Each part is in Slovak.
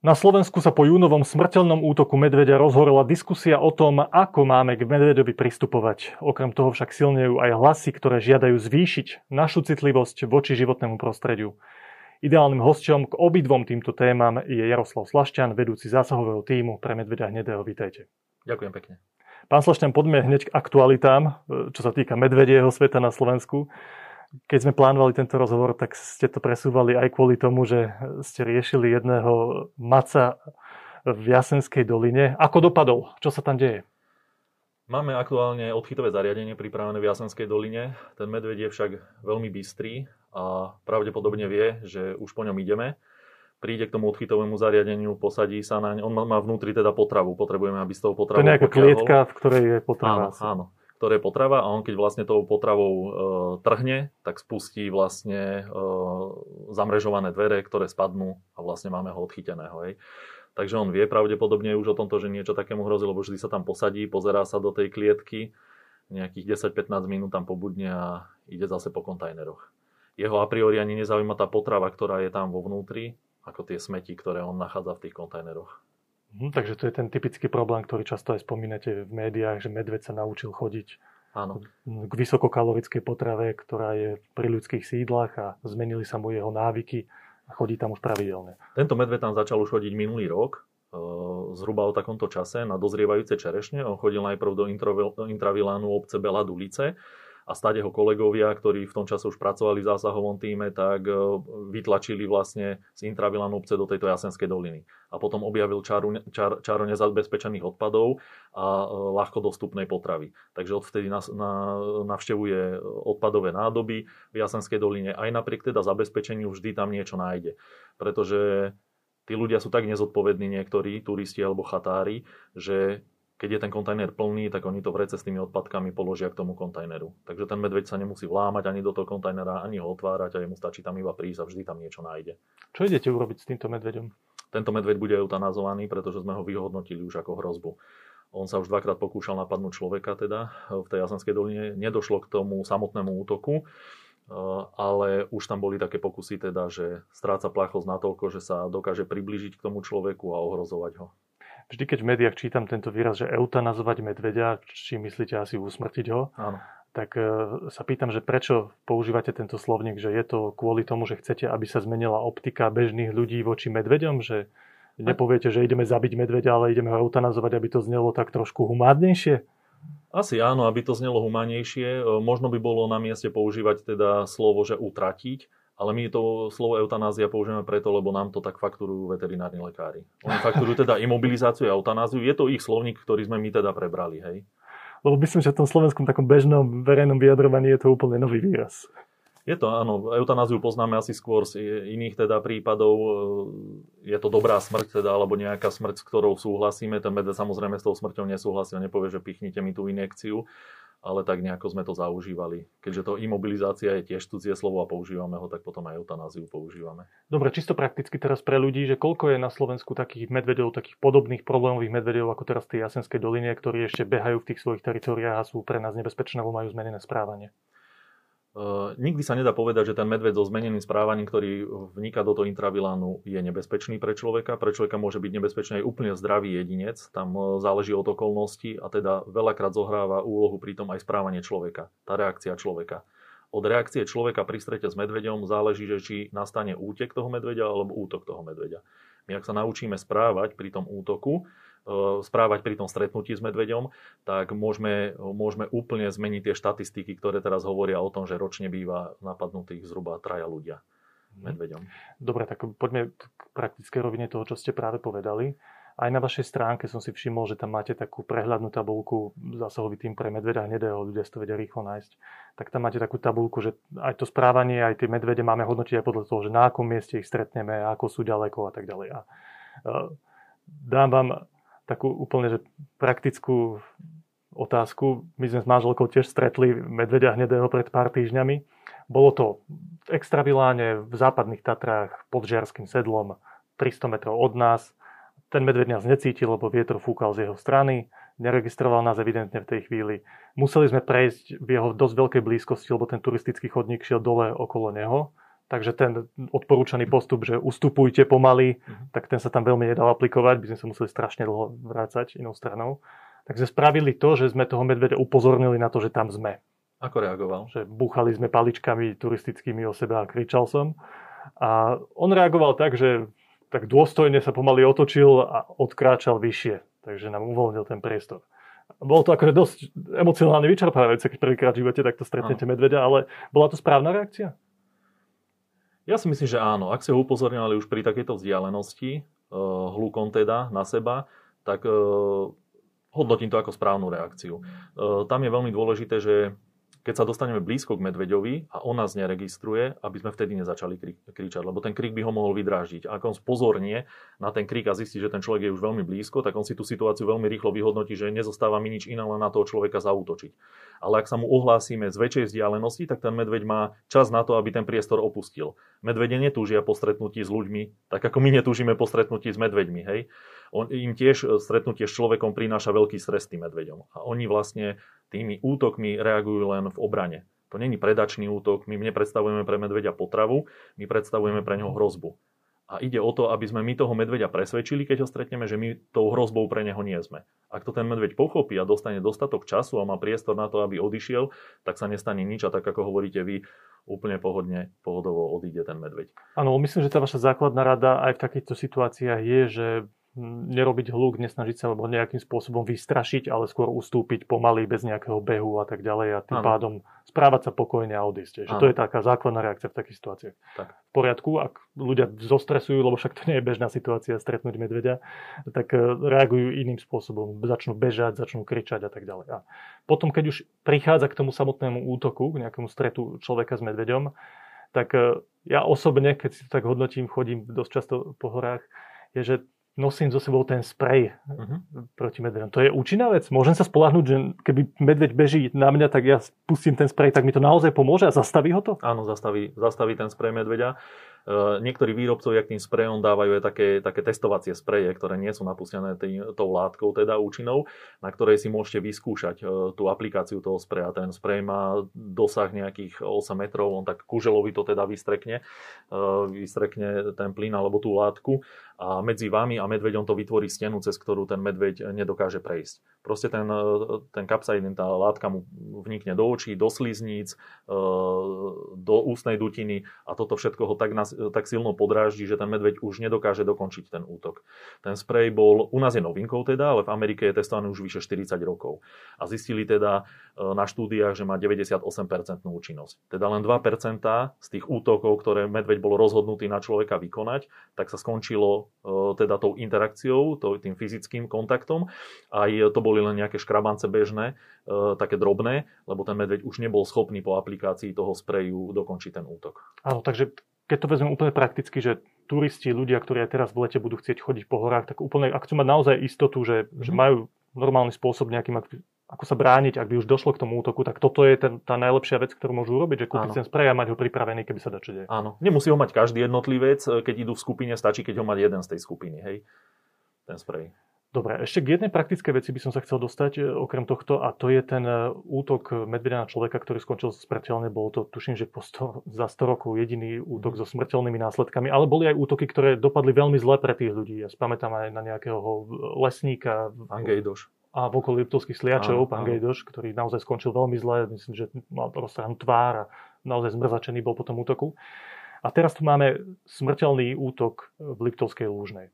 Na Slovensku sa po júnovom smrteľnom útoku medveďa rozhorela diskusia o tom, ako máme k medveďovi pristupovať. Okrem toho však silnejú aj hlasy, ktoré žiadajú zvýšiť našu citlivosť voči životnému prostrediu. Ideálnym hosťom k obidvom týmto témam je Jaroslav Slašťan, vedúci zásahového týmu pre medveďa hnedého. Vítajte. Ďakujem pekne. Pán Slašťan, poďme hneď k aktualitám, čo sa týka medvedieho sveta na Slovensku keď sme plánovali tento rozhovor, tak ste to presúvali aj kvôli tomu, že ste riešili jedného maca v Jasenskej doline. Ako dopadol? Čo sa tam deje? Máme aktuálne odchytové zariadenie pripravené v Jasenskej doline. Ten medveď je však veľmi bystrý a pravdepodobne vie, že už po ňom ideme. Príde k tomu odchytovému zariadeniu, posadí sa naň. On má vnútri teda potravu. Potrebujeme, aby z toho potravu To je nejaká klietka, v ktorej je potrava. Áno, áno ktoré je potrava a on keď vlastne tou potravou e, trhne, tak spustí vlastne e, zamrežované dvere, ktoré spadnú a vlastne máme ho odchyteného. Hej. Takže on vie pravdepodobne už o tomto, že niečo takému hrozí, lebo vždy sa tam posadí, pozerá sa do tej klietky, nejakých 10-15 minút tam pobudne a ide zase po kontajneroch. Jeho a priori ani nezaujíma tá potrava, ktorá je tam vo vnútri, ako tie smeti, ktoré on nachádza v tých kontajneroch. Hm, takže to je ten typický problém, ktorý často aj spomínate v médiách, že medveď sa naučil chodiť Áno. k vysokokalorickej potrave, ktorá je pri ľudských sídlach a zmenili sa mu jeho návyky a chodí tam už pravidelne. Tento medveď tam začal už chodiť minulý rok, e, zhruba o takomto čase na dozrievajúce čerešne. On chodil najprv do intravilánu obce Bela Dulice, a stade ho kolegovia, ktorí v tom čase už pracovali v zásahovom týme, tak e, vytlačili vlastne z intravilanu obce do tejto Jasenskej doliny. A potom objavil čaru, čar, čaro nezabezpečených odpadov a e, ľahko dostupnej potravy. Takže odvtedy nas, na, navštevuje odpadové nádoby v Jasenskej doline. Aj napriek teda zabezpečeniu vždy tam niečo nájde. Pretože tí ľudia sú tak nezodpovední niektorí, turisti alebo chatári, že keď je ten kontajner plný, tak oni to vrece s tými odpadkami položia k tomu kontajneru. Takže ten medveď sa nemusí vlámať ani do toho kontajnera, ani ho otvárať a jemu stačí tam iba prísť a vždy tam niečo nájde. Čo idete urobiť s týmto medveďom? Tento medveď bude eutanazovaný, pretože sme ho vyhodnotili už ako hrozbu. On sa už dvakrát pokúšal napadnúť človeka teda v tej Jasenskej doline. Nedošlo k tomu samotnému útoku, ale už tam boli také pokusy teda, že stráca plachosť natoľko, že sa dokáže priblížiť k tomu človeku a ohrozovať ho vždy, keď v médiách čítam tento výraz, že eutanazovať medveďa, či myslíte asi usmrtiť ho, Áno. tak e, sa pýtam, že prečo používate tento slovník, že je to kvôli tomu, že chcete, aby sa zmenila optika bežných ľudí voči medveďom, že nepoviete, že ideme zabiť medveďa, ale ideme ho eutanazovať, aby to znelo tak trošku humádnejšie? Asi áno, aby to znelo humanejšie. E, možno by bolo na mieste používať teda slovo, že utratiť, ale my to slovo eutanázia použijeme preto, lebo nám to tak fakturujú veterinárni lekári. Oni fakturujú teda imobilizáciu a eutanáziu. Je to ich slovník, ktorý sme my teda prebrali, hej? Lebo myslím, že v tom slovenskom takom bežnom verejnom vyjadrovaní je to úplne nový výraz. Je to, áno. Eutanáziu poznáme asi skôr z iných teda prípadov. Je to dobrá smrť teda, alebo nejaká smrť, s ktorou súhlasíme. Ten medveď samozrejme s tou smrťou nesúhlasí a nepovie, že pichnite mi tú injekciu ale tak nejako sme to zaužívali. Keďže to imobilizácia je tiež cudzie slovo a používame ho, tak potom aj eutanáziu používame. Dobre, čisto prakticky teraz pre ľudí, že koľko je na Slovensku takých medvedov, takých podobných problémových medvedov ako teraz tej Jasenskej doline, ktorí ešte behajú v tých svojich teritoriách a sú pre nás nebezpečné, lebo majú zmenené správanie? Uh, nikdy sa nedá povedať, že ten medveď so zmeneným správaním, ktorý vniká do toho intravilánu, je nebezpečný pre človeka. Pre človeka môže byť nebezpečný aj úplne zdravý jedinec. Tam uh, záleží od okolností a teda veľakrát zohráva úlohu pri tom aj správanie človeka, tá reakcia človeka. Od reakcie človeka pri strete s medveďom záleží, že či nastane útek toho medveďa alebo útok toho medveďa. My ak sa naučíme správať pri tom útoku, správať pri tom stretnutí s medveďom, tak môžeme, môžeme úplne zmeniť tie štatistiky, ktoré teraz hovoria o tom, že ročne býva napadnutých zhruba traja ľudia mhm. medveďom. Dobre, tak poďme k praktické rovine toho, čo ste práve povedali. Aj na vašej stránke som si všimol, že tam máte takú prehľadnú tabulku zásahový tým pre medveďa hnedého, ľudia si to vedia rýchlo nájsť. Tak tam máte takú tabulku, že aj to správanie, aj tie medvede máme hodnotiť aj podľa toho, že na akom mieste ich stretneme, ako sú ďaleko a tak ďalej. A dám vám takú úplne že praktickú otázku. My sme s manželkou tiež stretli medvedia hnedého pred pár týždňami. Bolo to v Extraviláne, v západných Tatrách, pod Žiarským sedlom, 300 metrov od nás. Ten medveď nás necítil, lebo vietor fúkal z jeho strany, neregistroval nás evidentne v tej chvíli. Museli sme prejsť v jeho dosť veľkej blízkosti, lebo ten turistický chodník šiel dole okolo neho, Takže ten odporúčaný postup, že ustupujte pomaly, uh-huh. tak ten sa tam veľmi nedal aplikovať, by sme sa museli strašne dlho vrácať inou stranou. Takže spravili to, že sme toho medveďa upozornili na to, že tam sme. Ako reagoval? Že búchali sme paličkami turistickými o seba a kričal som. A on reagoval tak, že tak dôstojne sa pomaly otočil a odkráčal vyššie. Takže nám uvoľnil ten priestor. Bolo to akože dosť emocionálne vyčerpávajúce, keď prvýkrát v živote takto stretnete medveďa, ale bola to správna reakcia? Ja si myslím, že áno. Ak ste ho upozorňovali už pri takejto vzdialenosti, uh, hlukom teda na seba, tak uh, hodnotím to ako správnu reakciu. Uh, tam je veľmi dôležité, že keď sa dostaneme blízko k medveďovi a on nás neregistruje, aby sme vtedy nezačali kri- kričať, lebo ten krik by ho mohol vydrážiť. Ak on spozornie na ten krik a zistí, že ten človek je už veľmi blízko, tak on si tú situáciu veľmi rýchlo vyhodnotí, že nezostáva mi nič iné len na toho človeka zautočiť. Ale ak sa mu ohlásime z väčšej vzdialenosti, tak ten medveď má čas na to, aby ten priestor opustil. Medvede netúžia po stretnutí s ľuďmi, tak ako my netúžime po stretnutí s medveďmi. Hej? On, im tiež stretnutie s človekom prináša veľký stres tým medveďom. A oni vlastne tými útokmi reagujú len v obrane. To není predačný útok, my nepredstavujeme pre medveďa potravu, my predstavujeme pre neho hrozbu. A ide o to, aby sme my toho medveďa presvedčili, keď ho stretneme, že my tou hrozbou pre neho nie sme. Ak to ten medveď pochopí a dostane dostatok času a má priestor na to, aby odišiel, tak sa nestane nič a tak ako hovoríte vy, úplne pohodne, pohodovo odíde ten medveď. Áno, myslím, že tá vaša základná rada aj v takýchto situáciách je, že nerobiť hluk, nesnažiť sa alebo nejakým spôsobom vystrašiť, ale skôr ustúpiť pomaly, bez nejakého behu a tak ďalej a tým ano. pádom správať sa pokojne a odísť. Že to je taká základná reakcia v takých situáciách. Tak. V poriadku, ak ľudia zostresujú, lebo však to nie je bežná situácia stretnúť medveďa, tak e, reagujú iným spôsobom. Začnú bežať, začnú kričať a tak ďalej. A potom, keď už prichádza k tomu samotnému útoku, k nejakému stretu človeka s medveďom, tak e, ja osobne, keď si to tak hodnotím, chodím dosť často po horách, je, že nosím so sebou ten sprej uh-huh. proti medveďom. To je účinná vec. Môžem sa spolahnuť, že keby medveď beží na mňa, tak ja pustím ten sprej, tak mi to naozaj pomôže a zastaví ho to? Áno, zastaví, zastaví ten sprej medveďa. E, niektorí výrobcovia k tým sprejom dávajú aj také, také testovacie spreje, ktoré nie sú napustené tý, tou látkou, teda účinnou, na ktorej si môžete vyskúšať e, tú aplikáciu toho spreja. Ten sprej má dosah nejakých 8 metrov, on tak kuželovi to teda vystrekne, e, vystrekne ten plyn alebo tú látku a medzi vami a medveďom to vytvorí stenu, cez ktorú ten medveď nedokáže prejsť. Proste ten, ten kapsaidin, tá látka mu vnikne do očí, do slizníc, do ústnej dutiny a toto všetko ho tak, nás, tak silno podráždi, že ten medveď už nedokáže dokončiť ten útok. Ten sprej bol, u nás je novinkou teda, ale v Amerike je testovaný už vyše 40 rokov. A zistili teda na štúdiách, že má 98% účinnosť. Teda len 2% z tých útokov, ktoré medveď bol rozhodnutý na človeka vykonať, tak sa skončilo teda tou interakciou, tým fyzickým kontaktom. Aj to boli len nejaké škrabance bežné, také drobné, lebo ten medveď už nebol schopný po aplikácii toho spreju dokončiť ten útok. Áno, takže keď to vezmem úplne prakticky, že turisti, ľudia, ktorí aj teraz v lete budú chcieť chodiť po horách, tak úplne, ak chcú mať naozaj istotu, že, mm-hmm. že majú normálny spôsob nejakým, ako sa brániť, ak by už došlo k tomu útoku, tak toto je ten, tá najlepšia vec, ktorú môžu urobiť, že kúpiť ten sprej a mať ho pripravený, keby sa dačo deje. Áno, nemusí ho mať každý jednotlivec, keď idú v skupine, stačí, keď ho má jeden z tej skupiny, hej, ten sprej. Dobre, ešte k jednej praktickej veci by som sa chcel dostať e, okrem tohto a to je ten e, útok medvedia na človeka, ktorý skončil smrteľne. Bolo to, tuším, že po 100, za 100 rokov jediný útok so smrteľnými následkami, ale boli aj útoky, ktoré dopadli veľmi zle pre tých ľudí. Ja spamätám aj na nejakého lesníka. Angejdoš a v okolí Liptovských sliačov, pán Gejdoš, ktorý naozaj skončil veľmi zle, myslím, že mal roztrhanú tvár a naozaj zmrzačený bol po tom útoku. A teraz tu máme smrteľný útok v Liptovskej lúžnej.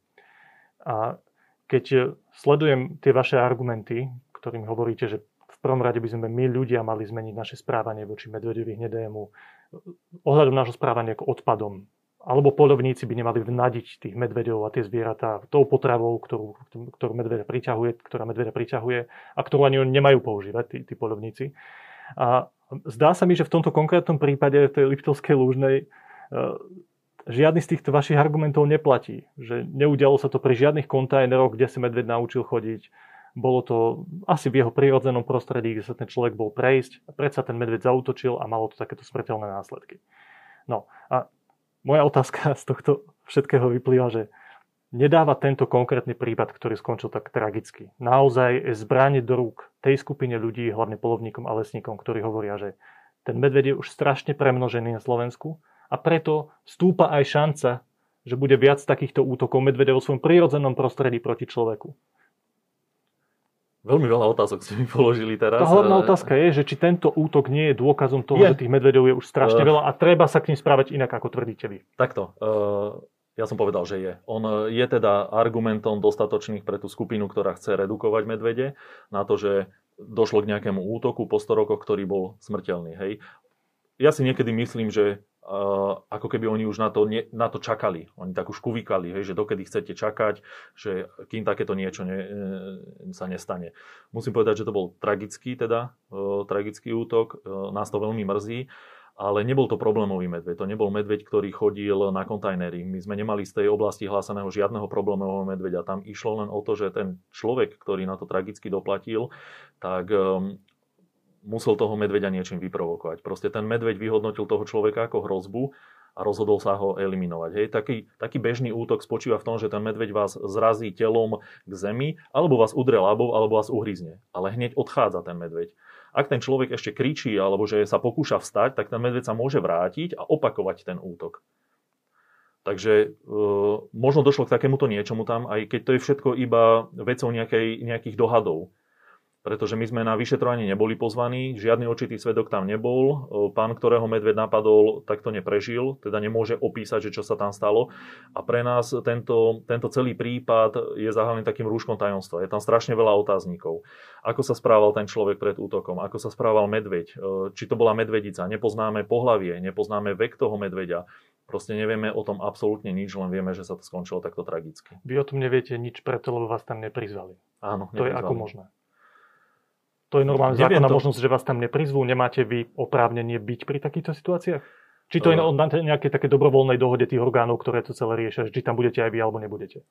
A keď sledujem tie vaše argumenty, ktorým hovoríte, že v prvom rade by sme my ľudia mali zmeniť naše správanie voči medvedovi hnedému, ohľadom nášho správania k odpadom, alebo polovníci by nemali vnadiť tých medvedov a tie zvieratá tou potravou, ktorú, ktorú medvedia priťahuje, ktorá medvedia priťahuje a ktorú ani oni nemajú používať, tí, tí polovníci. A zdá sa mi, že v tomto konkrétnom prípade tej Liptovskej lúžnej e, žiadny z týchto vašich argumentov neplatí. Že neudialo sa to pri žiadnych kontajneroch, kde sa medved naučil chodiť. Bolo to asi v jeho prírodzenom prostredí, kde sa ten človek bol prejsť. A predsa ten medved zautočil a malo to takéto smrteľné následky. No a moja otázka z tohto všetkého vyplýva, že nedáva tento konkrétny prípad, ktorý skončil tak tragicky, naozaj zbrániť do rúk tej skupine ľudí, hlavne polovníkom a lesníkom, ktorí hovoria, že ten medved je už strašne premnožený na Slovensku a preto stúpa aj šanca, že bude viac takýchto útokov medvede vo svojom prírodzenom prostredí proti človeku. Veľmi veľa otázok ste mi položili teraz. Tá hlavná otázka je, že či tento útok nie je dôkazom toho, je. že tých medvedov je už strašne uh, veľa a treba sa k ním správať inak, ako tvrdíte vy. Takto. Uh, ja som povedal, že je. On je teda argumentom dostatočných pre tú skupinu, ktorá chce redukovať medvede na to, že došlo k nejakému útoku po 100 rokoch, ktorý bol smrteľný. Hej. Ja si niekedy myslím, že Uh, ako keby oni už na to, ne, na to čakali. Oni tak už kuvikali, hej, že dokedy chcete čakať, že kým takéto niečo ne, e, sa nestane. Musím povedať, že to bol tragický, teda, uh, tragický útok. Uh, nás to veľmi mrzí. Ale nebol to problémový medveď. To nebol medveď, ktorý chodil na kontajnery. My sme nemali z tej oblasti hlásaného žiadneho problémového medveďa. Tam išlo len o to, že ten človek, ktorý na to tragicky doplatil, tak musel toho medveďa niečím vyprovokovať. Proste ten medveď vyhodnotil toho človeka ako hrozbu a rozhodol sa ho eliminovať. Hej. Taký, taký bežný útok spočíva v tom, že ten medveď vás zrazí telom k zemi, alebo vás udre labou, alebo vás uhryzne. Ale hneď odchádza ten medveď. Ak ten človek ešte kričí, alebo že sa pokúša vstať, tak ten medveď sa môže vrátiť a opakovať ten útok. Takže e, možno došlo k takémuto niečomu tam, aj keď to je všetko iba vecou nejakej, nejakých dohadov pretože my sme na vyšetrovanie neboli pozvaní, žiadny očitý svedok tam nebol, pán, ktorého medved napadol, tak to neprežil, teda nemôže opísať, že čo sa tam stalo. A pre nás tento, tento celý prípad je zahalený takým rúškom tajomstva. Je tam strašne veľa otáznikov. Ako sa správal ten človek pred útokom, ako sa správal medveď, či to bola medvedica, nepoznáme pohlavie, nepoznáme vek toho medveďa, Proste nevieme o tom absolútne nič, len vieme, že sa to skončilo takto tragicky. Vy o tom neviete nič preto, lebo vás tam neprizvali. Áno, neprizvali. To je ako možné? To je normálne zákonná to... možnosť, že vás tam neprizvú. Nemáte vy oprávnenie byť pri takýchto situáciách? Či to je na nejakej také dobrovoľnej dohode tých orgánov, ktoré to celé riešia, či tam budete aj vy alebo nebudete?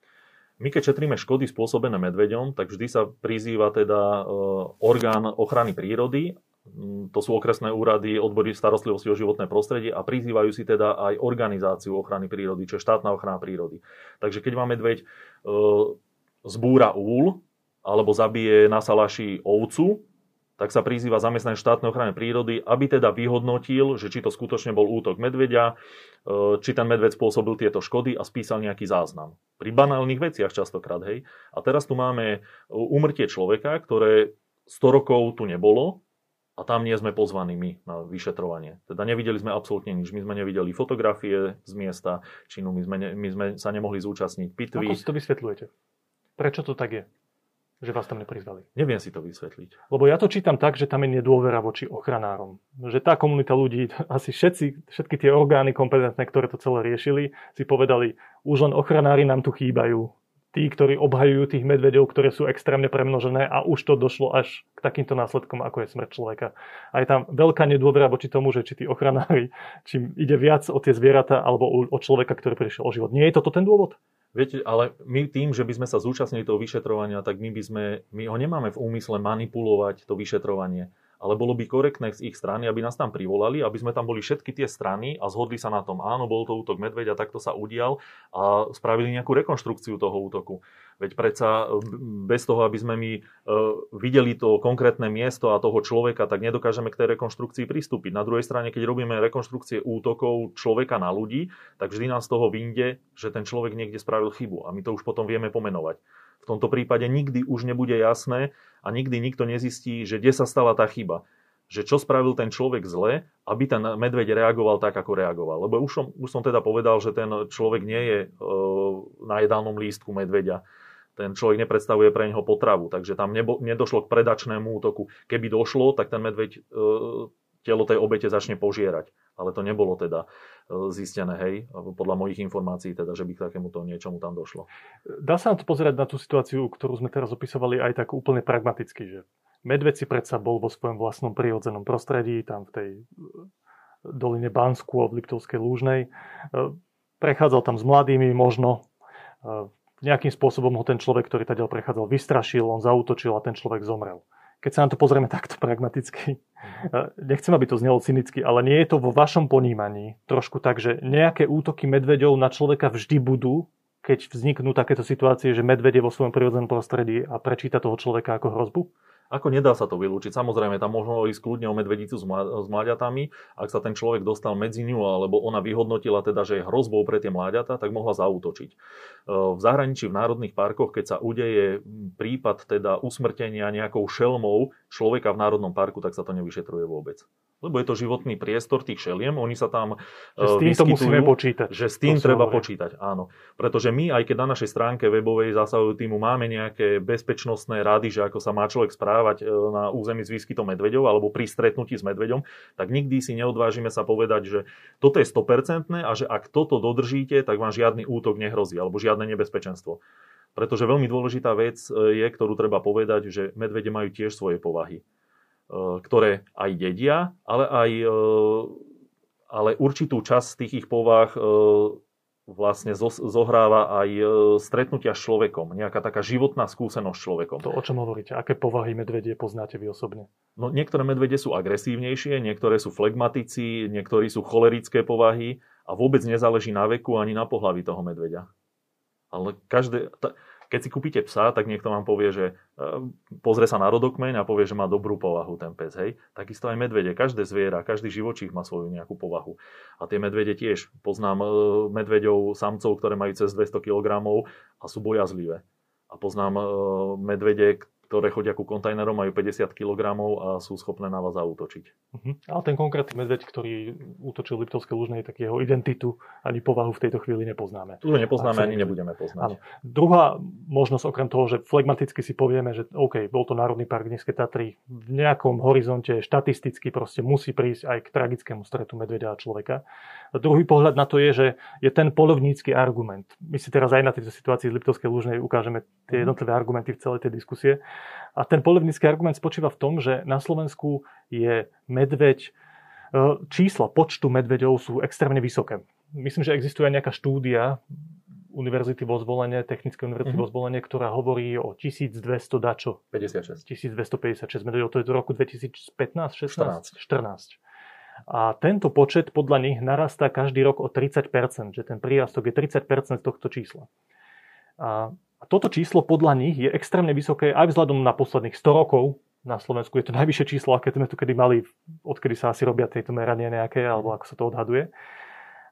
My keď šetríme škody spôsobené medveďom, tak vždy sa prizýva teda e, orgán ochrany prírody, mm, to sú okresné úrady, odbory starostlivosti o životné prostredie a prizývajú si teda aj organizáciu ochrany prírody, čo je štátna ochrana prírody. Takže keď vám medveď e, zbúra úl, alebo zabije na salaši ovcu, tak sa prizýva zamestnanec štátnej ochrany prírody, aby teda vyhodnotil, že či to skutočne bol útok medveďa, e, či ten medveď spôsobil tieto škody a spísal nejaký záznam. Pri banálnych veciach častokrát, hej. A teraz tu máme umrtie človeka, ktoré 100 rokov tu nebolo a tam nie sme pozvaní my na vyšetrovanie. Teda nevideli sme absolútne nič. My sme nevideli fotografie z miesta činu, my sme, ne, my sme sa nemohli zúčastniť pitvy. Ako si to vysvetľujete? Prečo to tak je? Že vás tam neprizvali. Neviem si to vysvetliť. Lebo ja to čítam tak, že tam je nedôvera voči ochranárom. Že tá komunita ľudí, asi všetci, všetky tie orgány kompetentné, ktoré to celé riešili, si povedali, už len ochranári nám tu chýbajú. Tí, ktorí obhajujú tých medvedov, ktoré sú extrémne premnožené a už to došlo až k takýmto následkom, ako je smrť človeka. A je tam veľká nedôvera voči tomu, že či tí ochranári, či ide viac o tie zvieratá alebo o človeka, ktorý prišiel o život. Nie je toto ten dôvod? Viete, ale my tým, že by sme sa zúčastnili toho vyšetrovania, tak my by sme, my ho nemáme v úmysle manipulovať to vyšetrovanie ale bolo by korektné z ich strany, aby nás tam privolali, aby sme tam boli všetky tie strany a zhodli sa na tom, áno, bol to útok medveďa, takto sa udial a spravili nejakú rekonštrukciu toho útoku. Veď predsa bez toho, aby sme my e, videli to konkrétne miesto a toho človeka, tak nedokážeme k tej rekonštrukcii pristúpiť. Na druhej strane, keď robíme rekonštrukcie útokov človeka na ľudí, tak vždy nám z toho vyjde, že ten človek niekde spravil chybu a my to už potom vieme pomenovať. V tomto prípade nikdy už nebude jasné a nikdy nikto nezistí, že kde sa stala tá chyba. Že čo spravil ten človek zle, aby ten medveď reagoval tak, ako reagoval. Lebo už som, už som teda povedal, že ten človek nie je e, na jedálnom lístku medveďa. Ten človek nepredstavuje pre neho potravu, takže tam nebo, nedošlo k predačnému útoku. Keby došlo, tak ten medveď e, telo tej obete začne požierať. Ale to nebolo teda e, zistené, hej, podľa mojich informácií, teda, že by k takémuto niečomu tam došlo. Dá sa na to pozerať na tú situáciu, ktorú sme teraz opisovali aj tak úplne pragmaticky, že medved si predsa bol vo svojom vlastnom prírodzenom prostredí, tam v tej e, doline Bansku od Liptovskej Lúžnej. E, prechádzal tam s mladými možno, nejakým spôsobom ho ten človek, ktorý tady prechádzal, vystrašil, on zautočil a ten človek zomrel keď sa na to pozrieme takto pragmaticky, nechcem, aby to znelo cynicky, ale nie je to vo vašom ponímaní trošku tak, že nejaké útoky medveďov na človeka vždy budú, keď vzniknú takéto situácie, že medvede vo svojom prírodzenom prostredí a prečíta toho človeka ako hrozbu? Ako nedá sa to vylúčiť? Samozrejme, tam možno ísť kľudne o medvedicu s, mláďatami. Ak sa ten človek dostal medzi ňu, alebo ona vyhodnotila teda, že je hrozbou pre tie mláďata, tak mohla zautočiť. E, v zahraničí, v národných parkoch, keď sa udeje prípad teda usmrtenia nejakou šelmou človeka v národnom parku, tak sa to nevyšetruje vôbec lebo je to životný priestor tých šeliem, oni sa tam že s tým to musíme počítať. Že s tým treba hovorí. počítať, áno. Pretože my, aj keď na našej stránke webovej zásahového týmu máme nejaké bezpečnostné rady, že ako sa má človek správať e, na území s výskytom medveďov alebo pri stretnutí s medveďom, tak nikdy si neodvážime sa povedať, že toto je 100% a že ak toto dodržíte, tak vám žiadny útok nehrozí alebo žiadne nebezpečenstvo. Pretože veľmi dôležitá vec e, je, ktorú treba povedať, že medvede majú tiež svoje povahy. E, ktoré aj jedia, ale aj e, ale určitú časť tých ich povah e, vlastne zohráva aj stretnutia s človekom, nejaká taká životná skúsenosť s človekom. To o čom hovoríte? Aké povahy medvedie poznáte vy osobne? No, niektoré medvede sú agresívnejšie, niektoré sú flegmatici, niektorí sú cholerické povahy a vôbec nezáleží na veku ani na pohlaví toho medveďa. Ale každé, keď si kúpite psa, tak niekto vám povie, že e, pozrie sa na rodokmeň a povie, že má dobrú povahu ten pes. Hej? Takisto aj medvede. Každé zviera, každý živočích má svoju nejakú povahu. A tie medvede tiež. Poznám e, medveďov, samcov, ktoré majú cez 200 kg a sú bojazlivé. A poznám e, medvede, ktoré chodia ku kontajnerom, majú 50 kg a sú schopné na vás zautočiť. Uh-huh. Ale ten konkrétny medveď, ktorý útočil v Liptovskej Lužnej, tak jeho identitu ani povahu v tejto chvíli nepoznáme. Tu nepoznáme, ani nebudeme poznať. Áno. Druhá možnosť, okrem toho, že flegmaticky si povieme, že OK, bol to Národný park Nízke Tatry, v nejakom horizonte štatisticky proste musí prísť aj k tragickému stretu medveďa a človeka. A druhý pohľad na to je, že je ten polovnícky argument. My si teraz aj na tejto situácii z Liptovskej Lužnej ukážeme tie mhm. jednotlivé argumenty v celej tej diskusie. A ten polemický argument spočíva v tom, že na Slovensku je medveď, e, čísla počtu medveďov sú extrémne vysoké. Myslím, že existuje aj nejaká štúdia Univerzity vo zvolenie, Technické univerzity mm-hmm. vo zvolenie, ktorá hovorí o 1200 dačo. 56. 1256 medveďov, to je do roku 2015, 16? 14. 14. A tento počet podľa nich narastá každý rok o 30%, že ten prírastok je 30% tohto čísla. A a toto číslo podľa nich je extrémne vysoké aj vzhľadom na posledných 100 rokov. Na Slovensku je to najvyššie číslo, aké sme tu kedy mali, odkedy sa asi robia tieto merania nejaké, alebo ako sa to odhaduje.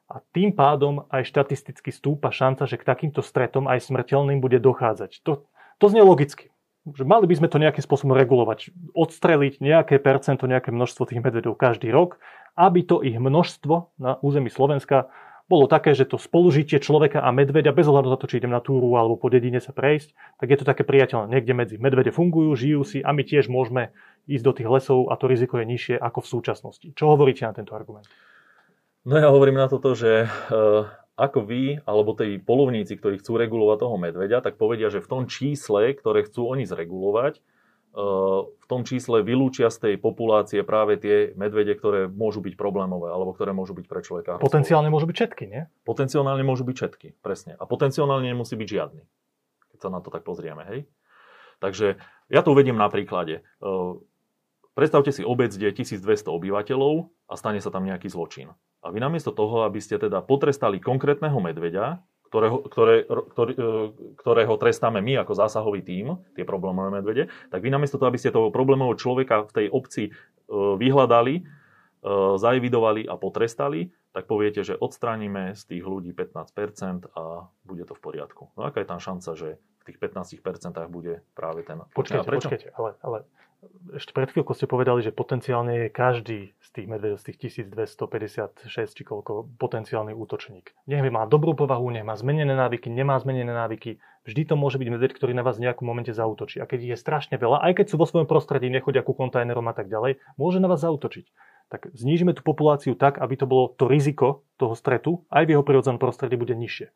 A tým pádom aj štatisticky stúpa šanca, že k takýmto stretom aj smrteľným bude dochádzať. To, to znie logicky. Že mali by sme to nejakým spôsobom regulovať. Odstreliť nejaké percento, nejaké množstvo tých medvedov každý rok, aby to ich množstvo na území Slovenska bolo také, že to spolužitie človeka a medveďa, bez ohľadu na to, či idem na túru alebo po dedine sa prejsť, tak je to také priateľné. Niekde medzi medvede fungujú, žijú si a my tiež môžeme ísť do tých lesov a to riziko je nižšie ako v súčasnosti. Čo hovoríte na tento argument? No ja hovorím na toto, že uh, ako vy, alebo tí polovníci, ktorí chcú regulovať toho medveďa, tak povedia, že v tom čísle, ktoré chcú oni zregulovať, v tom čísle vylúčia z tej populácie práve tie medvede, ktoré môžu byť problémové alebo ktoré môžu byť pre človeka. Potenciálne môžu byť všetky, nie? Potenciálne môžu byť všetky, presne. A potenciálne nemusí byť žiadny, keď sa na to tak pozrieme, hej? Takže ja to uvediem na príklade. Predstavte si obec, kde je 1200 obyvateľov a stane sa tam nejaký zločin. A vy namiesto toho, aby ste teda potrestali konkrétneho medveďa, ktorého, ktoré, ktorý, e, ktorého trestáme my ako zásahový tím, tie problémové medvede, tak vy namiesto toho, aby ste toho problémového človeka v tej obci e, vyhľadali, e, zaevidovali a potrestali, tak poviete, že odstránime z tých ľudí 15% a bude to v poriadku. No aká je tam šanca, že tých 15% bude práve ten... Počkajte, počkajte, ale, ale ešte pred chvíľkou ste povedali, že potenciálne je každý z tých medvedov, z tých 1256 či koľko potenciálny útočník. Nech má dobrú povahu, nech má zmenené návyky, nemá zmenené návyky. Vždy to môže byť medveď, ktorý na vás v nejakom momente zautočí. A keď je strašne veľa, aj keď sú vo svojom prostredí, nechodia ku kontajnerom a tak ďalej, môže na vás zautočiť. Tak znížime tú populáciu tak, aby to bolo to riziko toho stretu aj v jeho prirodzenom prostredí bude nižšie.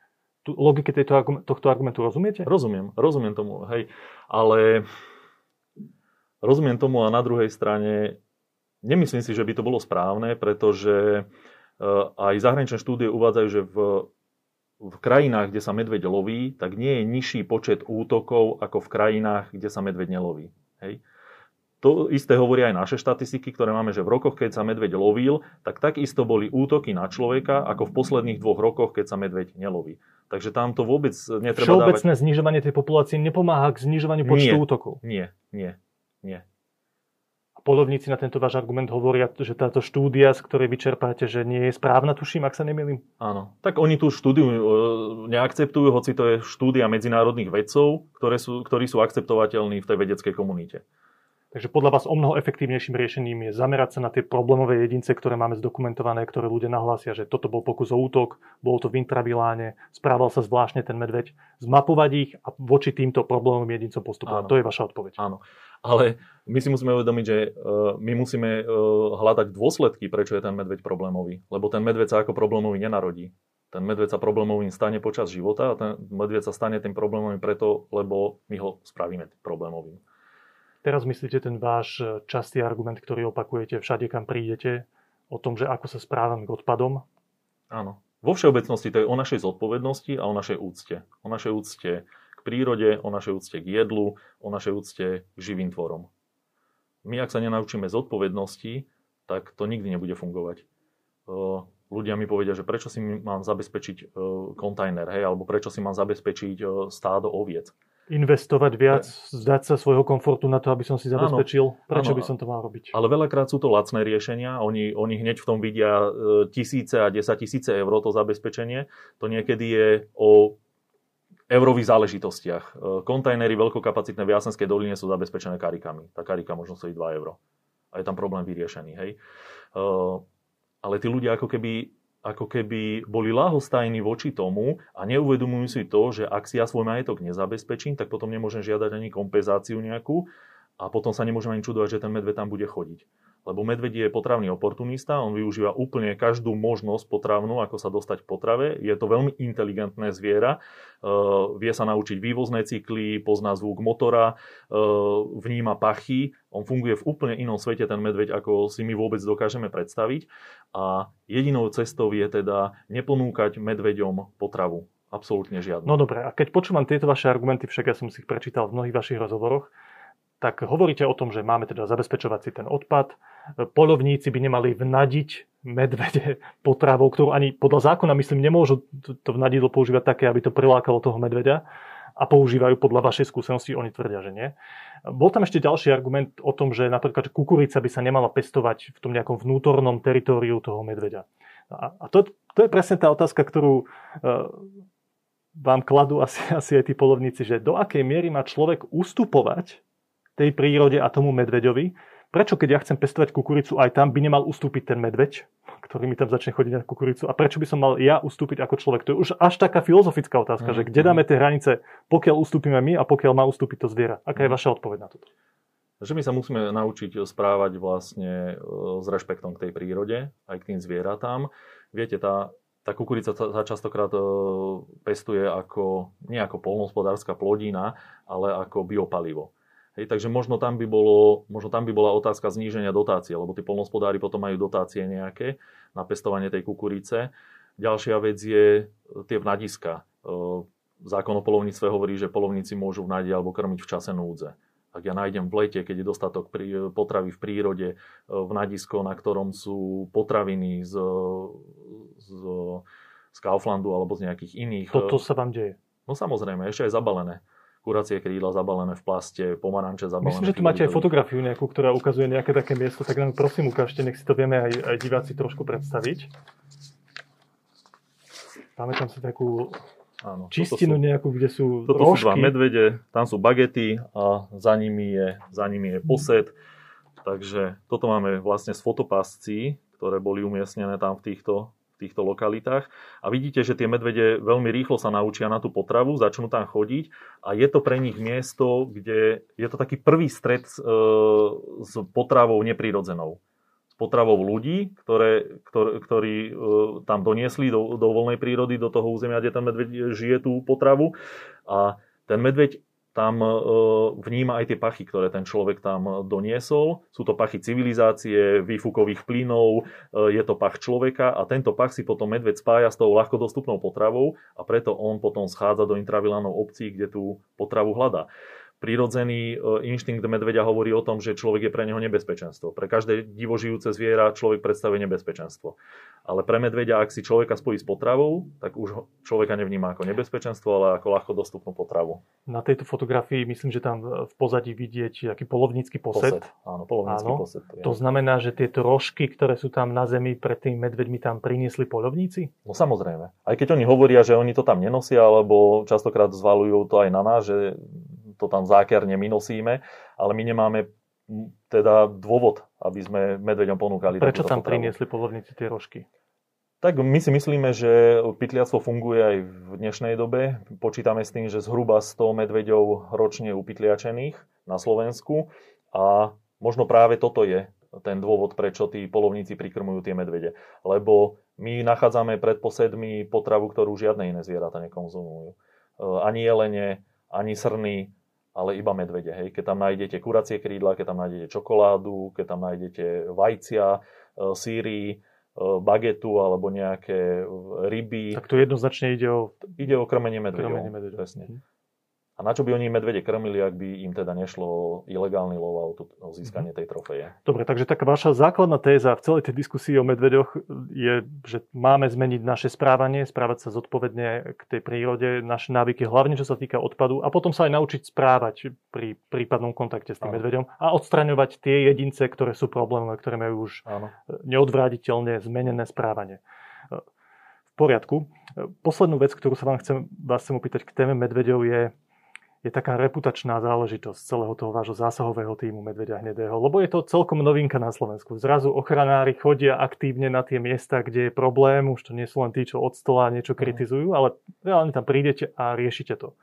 Tu logike tejto, tohto argumentu rozumiete? Rozumiem, rozumiem tomu, hej. Ale Rozumiem tomu a na druhej strane nemyslím si, že by to bolo správne, pretože eh, aj zahraničné štúdie uvádzajú, že v, v krajinách, kde sa medveď loví, tak nie je nižší počet útokov ako v krajinách, kde sa medveď neloví. Hej. To isté hovoria aj naše štatistiky, ktoré máme, že v rokoch, keď sa medveď lovil, tak takisto boli útoky na človeka, ako v posledných dvoch rokoch, keď sa medveď neloví. Takže tam to vôbec netreba Všeobecné dávať... znižovanie tej populácie nepomáha k znižovaniu počtu nie, útokov. Nie, nie. Nie. A polovníci na tento váš argument hovoria, že táto štúdia, z ktorej vyčerpáte, že nie je správna, tuším, ak sa nemýlim. Áno. Tak oni tú štúdiu e, neakceptujú, hoci to je štúdia medzinárodných vedcov, ktoré sú, ktorí sú akceptovateľní v tej vedeckej komunite. Takže podľa vás o mnoho efektívnejším riešením je zamerať sa na tie problémové jedince, ktoré máme zdokumentované, ktoré ľudia nahlásia, že toto bol pokus o útok, bolo to v intraviláne, správal sa zvláštne ten medveď, zmapovať ich a voči týmto problémovým jedincom postupovať. Áno. To je vaša odpoveď. Áno. Ale my si musíme uvedomiť, že e, my musíme e, hľadať dôsledky, prečo je ten medveď problémový. Lebo ten medveď sa ako problémový nenarodí. Ten medveď sa problémovým stane počas života a ten medveď sa stane tým problémovým preto, lebo my ho spravíme problémovým. Teraz myslíte ten váš e, častý argument, ktorý opakujete všade, kam prídete, o tom, že ako sa správame k odpadom? Áno. Vo všeobecnosti to je o našej zodpovednosti a o našej úcte. O našej úcte k prírode, o našej úcte k jedlu, o našej úcte k živým tvorom. My, ak sa nenaučíme zodpovednosti, tak to nikdy nebude fungovať. E, ľudia mi povedia, že prečo si mám zabezpečiť e, kontajner, hej, alebo prečo si mám zabezpečiť stádo oviec investovať viac, zdať sa svojho komfortu na to, aby som si zabezpečil? Áno, Prečo áno, by som to mal robiť? Ale veľakrát sú to lacné riešenia. Oni, oni hneď v tom vidia e, tisíce a desať tisíce eur to zabezpečenie. To niekedy je o eurových záležitostiach. E, kontajnery veľkokapacitné v Jasenskej doline sú zabezpečené karikami. Tá karika možno stojí 2 euro. A je tam problém vyriešený. Hej? E, ale tí ľudia ako keby ako keby boli lahostajní voči tomu a neuvedomujú si to, že ak si ja svoj majetok nezabezpečím, tak potom nemôžem žiadať ani kompenzáciu nejakú a potom sa nemôžem ani čudovať, že ten medveď tam bude chodiť. Lebo medveď je potravný oportunista, on využíva úplne každú možnosť potravnú, ako sa dostať k potrave. Je to veľmi inteligentné zviera, uh, vie sa naučiť vývozné cykly, pozná zvuk motora, uh, vníma pachy. On funguje v úplne inom svete, ten medveď, ako si my vôbec dokážeme predstaviť. A jedinou cestou je teda neponúkať medveďom potravu. Absolútne žiadnu. No dobre, a keď počúvam tieto vaše argumenty, však ja som si ich prečítal v mnohých vašich rozhovoroch, tak hovoríte o tom, že máme teda zabezpečovať si ten odpad. Polovníci by nemali vnadiť medvede potravou, ktorú ani podľa zákona, myslím, nemôžu to vnadidlo používať také, aby to prilákalo toho medveďa a používajú podľa vašej skúsenosti, oni tvrdia, že nie. Bol tam ešte ďalší argument o tom, že napríklad kukurica by sa nemala pestovať v tom nejakom vnútornom teritóriu toho medveďa. A to, to je presne tá otázka, ktorú e, vám kladú asi, asi aj tí polovníci, že do akej miery má človek ustupovať tej prírode a tomu medveďovi. Prečo, keď ja chcem pestovať kukuricu, aj tam by nemal ustúpiť ten medveď, ktorý mi tam začne chodiť na kukuricu? A prečo by som mal ja ustúpiť ako človek? To je už až taká filozofická otázka, mm. že kde dáme tie hranice, pokiaľ ustúpime my a pokiaľ má ustúpiť to zviera. Aká je mhm. vaša odpoveď na toto? Že my sa musíme naučiť správať vlastne e, s rešpektom k tej prírode, aj k tým zvieratám. Viete, tá, tá kukurica sa častokrát e, pestuje ako, nie ako polnospodárska plodina, ale ako biopalivo. Hej, takže možno tam, by bolo, možno tam by bola otázka zníženia dotácie, lebo tí polnospodári potom majú dotácie nejaké na pestovanie tej kukurice. Ďalšia vec je tie vnadiska. Zákon o polovníctve hovorí, že polovníci môžu vnadiť alebo krmiť v čase núdze. Ak ja nájdem v lete, keď je dostatok potravy v prírode, v nadisko, na ktorom sú potraviny z, z, z Kauflandu alebo z nejakých iných... Toto sa vám deje? No samozrejme, ešte aj zabalené kuracie krídla zabalené v plaste, pomaranče zabalené Myslím, že tu máte aj fotografiu nejakú, ktorá ukazuje nejaké také miesto, tak nám prosím ukážte, nech si to vieme aj, aj diváci trošku predstaviť. Tam si takú Áno, čistinu sú, nejakú, kde sú toto rožky. sú dva medvede, tam sú bagety a za nimi je, za nimi je posed. Takže toto máme vlastne z fotopásci, ktoré boli umiestnené tam v týchto týchto lokalitách. A vidíte, že tie medvede veľmi rýchlo sa naučia na tú potravu, začnú tam chodiť a je to pre nich miesto, kde je to taký prvý stred s, e, s potravou neprirodzenou. Potravou ľudí, ktoré, ktoré, ktorí e, tam doniesli do, do voľnej prírody, do toho územia, kde ten medveď žije tú potravu. A ten medveď tam e, vníma aj tie pachy, ktoré ten človek tam doniesol. Sú to pachy civilizácie, výfukových plynov, e, je to pach človeka a tento pach si potom medveď spája s tou ľahko dostupnou potravou a preto on potom schádza do intravilánov obcí, kde tú potravu hľadá. Prírodzený e, inštinkt medveďa hovorí o tom, že človek je pre neho nebezpečenstvo. Pre každé divožijúce zviera človek predstavuje nebezpečenstvo. Ale pre medveďa, ak si človeka spojí s potravou, tak už človeka nevníma ako nebezpečenstvo, ale ako ľahko dostupnú potravu. Na tejto fotografii myslím, že tam v pozadí vidieť aký polovnícky posed. Posed, áno, polovnícky Áno. posed. To znamená, že tieto rožky, ktoré sú tam na zemi pred tými medveďmi, tam priniesli poľovníci? No samozrejme. Aj keď oni hovoria, že oni to tam nenosia, alebo častokrát zvalujú to aj na nás, že to tam zákerne my nosíme, ale my nemáme teda dôvod, aby sme medveďom ponúkali Prečo tam potravu. priniesli polovníci tie rožky? Tak my si myslíme, že pytliactvo funguje aj v dnešnej dobe. Počítame s tým, že zhruba 100 medveďov ročne upytliačených na Slovensku a možno práve toto je ten dôvod, prečo tí polovníci prikrmujú tie medvede. Lebo my nachádzame pred posedmi potravu, ktorú žiadne iné zvieratá nekonzumujú. E, Ani jelene, ani srny, ale iba medvede. Hej. Keď tam nájdete kuracie krídla, keď tam nájdete čokoládu, keď tam nájdete vajcia, e, síry, e, bagetu alebo nejaké e, ryby. Tak to jednoznačne ide o Ide o krmenie medveďov. krmenie medveďov. Presne. A na čo by oni medvede krmili, ak by im teda nešlo ilegálny lov a o, získanie tej trofeje? Dobre, takže taká vaša základná téza v celej tej diskusii o medveďoch je, že máme zmeniť naše správanie, správať sa zodpovedne k tej prírode, naše návyky, hlavne čo sa týka odpadu a potom sa aj naučiť správať pri prípadnom kontakte s tým Áno. medveďom a odstraňovať tie jedince, ktoré sú problémové, ktoré majú už Áno. neodvrátiteľne zmenené správanie. V poriadku. Poslednú vec, ktorú sa vám chcem, vás chcem opýtať k téme medveďov je, je taká reputačná záležitosť celého toho vášho zásahového týmu Medveďa hnedého, lebo je to celkom novinka na Slovensku. Zrazu ochranári chodia aktívne na tie miesta, kde je problém, už to nie sú len tí, čo od stola niečo kritizujú, ale reálne tam prídete a riešite to.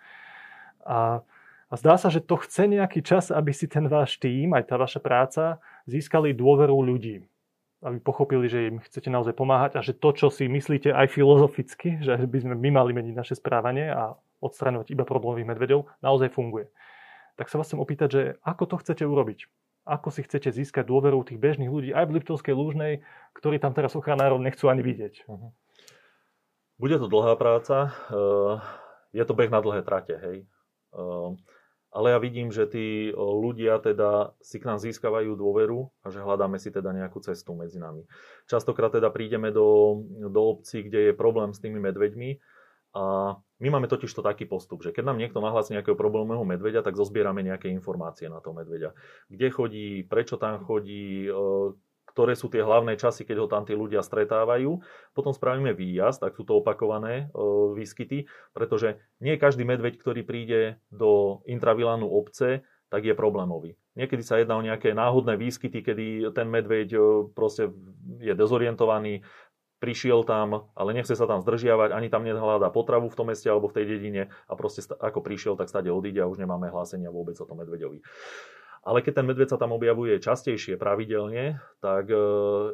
A, a zdá sa, že to chce nejaký čas, aby si ten váš tým, aj tá vaša práca, získali dôveru ľudí aby pochopili, že im chcete naozaj pomáhať a že to, čo si myslíte aj filozoficky, že by sme my mali meniť naše správanie a odstraňovať iba problémových medveďov, naozaj funguje. Tak sa vás chcem opýtať, že ako to chcete urobiť? Ako si chcete získať dôveru tých bežných ľudí aj v Liptovskej Lúžnej, ktorí tam teraz ochranárov nechcú ani vidieť? Bude to dlhá práca, eh, je to beh na dlhé trate, hej. Ale ja vidím, že tí ľudia teda si k nám získavajú dôveru a že hľadáme si teda nejakú cestu medzi nami. Častokrát teda prídeme do, do obcí, kde je problém s tými medveďmi a my máme totiž to taký postup, že keď nám niekto nahlási nejakého problémového medveďa, tak zozbierame nejaké informácie na toho medveďa. Kde chodí, prečo tam chodí, ktoré sú tie hlavné časy, keď ho tam tí ľudia stretávajú. Potom spravíme výjazd, ak sú to opakované e, výskyty, pretože nie každý medveď, ktorý príde do intravilánu obce, tak je problémový. Niekedy sa jedná o nejaké náhodné výskyty, kedy ten medveď e, proste je dezorientovaný, prišiel tam, ale nechce sa tam zdržiavať, ani tam nehľadá potravu v tom meste alebo v tej dedine a proste ako prišiel, tak stade odíde a už nemáme hlásenia vôbec o tom medveďovi. Ale keď ten medveď sa tam objavuje častejšie, pravidelne, tak e,